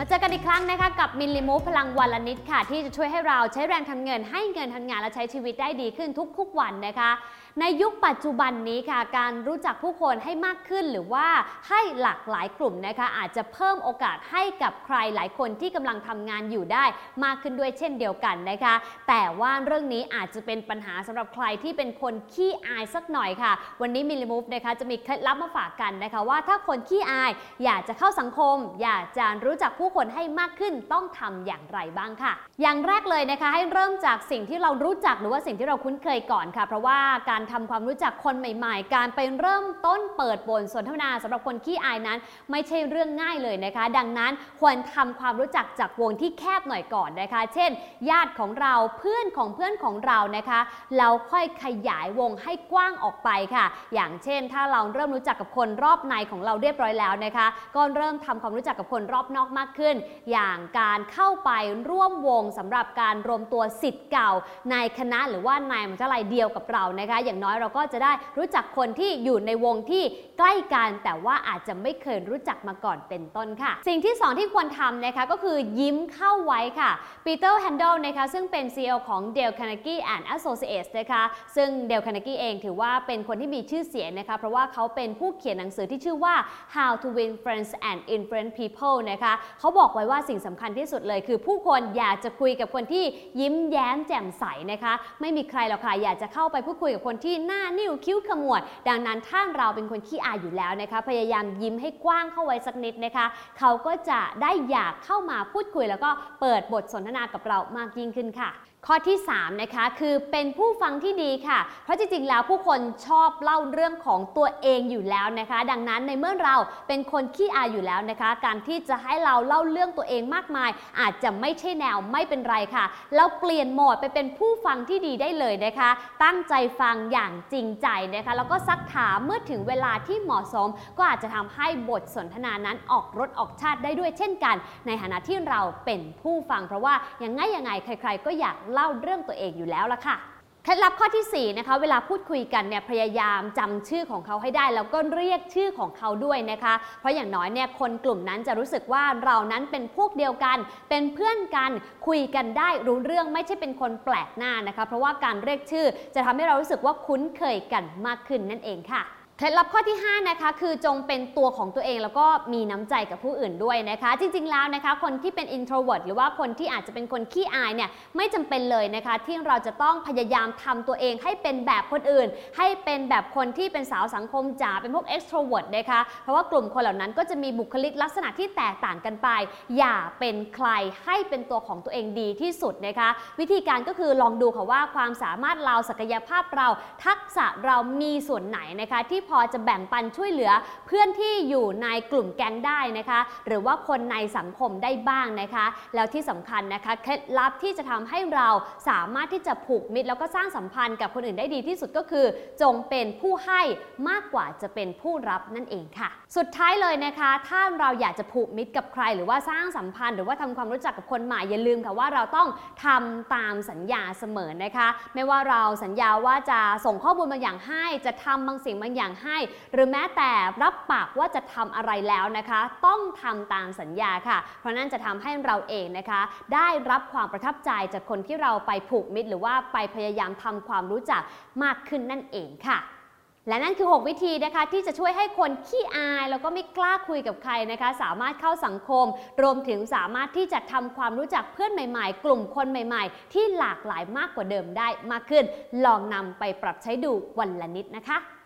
มาเจอกันอีกครั้งนะคะกับมิลลิมูฟพลังวันละนิดค่ะ ที่จะช่วยให้เราใช้แรงทำเงิน ให้เงินทำงานและใช้ชีวิตได้ดีขึ้นทุกๆวันนะคะ ในยุคปัจจุบันนี้ค่ะ การรู้จักผู้คนให้มากขึ้นหรือว่าให้หลากหลายกลุ่มนะคะ อาจจะเพิ่มโอกาสให้กับใครหลายคนที่กำลังทำงานอยู่ได้ มากขึ้นด้วยเช่นเดียวกันนะคะ แต่ว่าเรื่องนี้อาจจะเป็นปัญหาสำหรับใครที่เป็นคนขี้อายสักหน่อยค่ะ วันนี้มิลลิมูฟนะคะจะมีเคล็ดลับมาฝากกันนะคะ ว่าถ้าคนขี้อายอยากจะเข้าสังคม อยากจะรู้จักผู้คนให้มากขึ้นต้องทำอย่างไรบ้างค่ะ อย่างแรกเลยนะคะ ให้เริ่มจากสิ่งที่เรารู้จักหรือว่าสิ่งที่เราคุ้นเคยก่อนค่ะ เพราะว่าการทำความรู้จักคนใหม่ ๆ การไปเริ่มต้นเปิดบนสนทนาสำหรับคนขี้อายนั้น ไม่ใช่เรื่องง่ายเลยนะคะ ดังนั้นควรทำความรู้จักจากวงที่แคบหน่อยก่อนนะคะ เช่น ญาติของเราเพื่อนของเพื่อนของเรานะคะแล้วค่อยขยายวงให้กว้างออกไปค่ะ อย่างเช่น ถ้าเราเริ่มรู้จักกับคนรอบในของเราเรียบร้อยแล้วนะคะ ก็เริ่มทำความรู้จักกับคนรอบนอกมากขึ้น อย่างการเข้าไปร่วมวงสำหรับการรวมตัวสิทธิ์เก่าในคณะหรือว่าในมหาวิทยาลัยเดียวกับเรานะคะ อย่างน้อยเราก็จะได้รู้จักคนที่อยู่ในวงที่ใกล้กันแต่ว่าอาจจะไม่เคยรู้จักมาก่อนเป็นต้นค่ะ สิ่งที่ 2 ที่ควรทำนะคะก็คือยิ้มเข้าไว้ค่ะปีเตอร์แฮนเดลนะคะซึ่งเป็น CEO ของ Dale Carnegie and Associates นะคะซึ่ง Dale Carnegie เองถือว่าเป็นคนที่มีชื่อเสียงนะคะเพราะว่าเขาเป็นผู้เขียนหนังสือที่ชื่อว่า How to Win Friends and Influence People นะคะเขาบอกไว้ว่าสิ่งสำคัญที่สุดเลย คือผู้คนอยากจะคุยกับคนที่ยิ้มแย้มแจ่มใสนะคะ ไม่มีใครหรอกค่ะอยากจะเข้าไปพูดคุยกับคนที่หน้านิ่วคิ้วขมวด ดังนั้นถ้าเราเป็นคนขี้อายอยู่แล้วนะคะ พยายามยิ้มให้กว้างเข้าไว้สักนิดนะคะ เขาก็จะได้อยากเข้ามาพูดคุย แล้วก็เปิดบทสนทนากับเรามากยิ่งขึ้นค่ะข้อที่ 3 นะคะ คือเป็นผู้ฟังที่ดีค่ะ เพราะจริงๆ แล้วผู้คนชอบเล่าเรื่องของตัวเองอยู่แล้วนะคะ ดังนั้นในเมื่อเราเป็นคนขี้อายอยู่แล้วนะคะ การที่จะให้เราเล่าเรื่องตัวเองมากมาย อาจจะไม่ใช่แนวไม่เป็นไรค่ะ เราเปลี่ยนโหมดไปเป็นผู้ฟังที่ดีได้เลยนะคะ ตั้งใจฟังอย่างจริงใจนะคะ แล้วก็ซักถามเมื่อถึงเวลาที่เหมาะสม ก็อาจจะทำให้บทสนทนานั้นออกรสออกชาติได้ด้วยเช่นกัน ในฐานะที่เราเป็นผู้ฟังเพราะว่ายังไงยังไงใคร ๆ ก็อยากเล่าเรื่องตัวเองอยู่แล้วละค่ะ คล็ดลับข้อที่4นะคะเวลาพูดคุยกันเนี่ยพยายามจำชื่อของเขาให้ได้ แล้วก็เรียกชื่อของเขาด้วยนะคะ เพราะอย่างน้อยเนี่ยคนกลุ่มนั้นจะรู้สึกว่าเรานั้นเป็นพวกเดียวกัน เป็นเพื่อนกันคุยกันได้รู้เรื่องไม่ใช่เป็นคนแปลกหน้านะคะ เพราะว่าการเรียกชื่อจะทำให้เรารู้สึกว่าคุ้นเคยกันมากขึ้นนั่นเองค่ะ เคล็ดลับข้อที่ 5 นะคะ คือจงเป็นตัวของตัวเองแล้วก็มีน้ำใจกับผู้อื่นด้วยนะคะ จริง ๆ แล้วนะคะ คนที่เป็น introvert หรือว่าคนที่อาจจะเป็นคนขี้อายเนี่ยไม่จำเป็นเลยนะคะ ที่เราจะต้องพยายามทำตัวเองให้เป็นแบบคนอื่น ให้เป็นแบบคนที่เป็นสาวสังคมจ๋าเป็นพวก extrovert นะคะเพราะว่ากลุ่มคนเหล่านั้นก็จะมีบุคลิกลักษณะที่แตกต่างกันไป อย่าเป็นใครให้เป็นตัวของตัวเองดีที่สุดนะคะ วิธีการก็คือลองดูค่ะว่าความสามารถเราศักยภาพเราทักษะเรามีส่วนไหนนะคะที่พอจะแบ่งปันช่วยเหลือ เพื่อนที่อยู่ในกลุ่มแก๊งได้นะคะ หรือว่าคนในสังคมได้บ้างนะคะ แล้วที่สำคัญนะคะเคล็ดลับที่จะทำให้เราสามารถที่จะผูกมิตร แล้วก็สร้างสัมพันธ์กับคนอื่นได้ดีที่สุดก็คือ จงเป็นผู้ให้มากกว่าจะเป็นผู้รับนั่นเองค่ะ สุดท้ายเลยนะคะ ถ้าเราอยากจะผูกมิตรกับใคร หรือว่าสร้างสัมพันธ์ หรือว่าทำความรู้จักกับคนใหม่อย่าลืมค่ะว่าเราต้องทำตามสัญญาเสมอนะคะ ไม่ว่าเราสัญญาว่าจะส่งข้อมูลบางอย่างให้จะทำบางสิ่งบางอย่างให้ หรือแม้แต่รับปากว่าจะทำอะไรแล้วนะคะ ต้องทำตามสัญญาค่ะ เพราะนั่นจะทำให้เราเองนะคะ ได้รับความประทับใจจากคนที่เราไปผูกมิตร หรือว่าไปพยายามทำความรู้จักมากขึ้นนั่นเองค่ะและนั่นคือ 6 วิธีนะคะที่จะช่วยให้คนขี้อาย แล้วก็ไม่กล้าคุยกับใครนะคะ สามารถเข้าสังคม รวมถึงสามารถที่จะทำความรู้จักเพื่อนใหม่ๆ กลุ่มคนใหม่ๆ ที่หลากหลายมากกว่าเดิมได้มากขึ้น ลองนำไปปรับใช้ดูวันละนิดนะคะ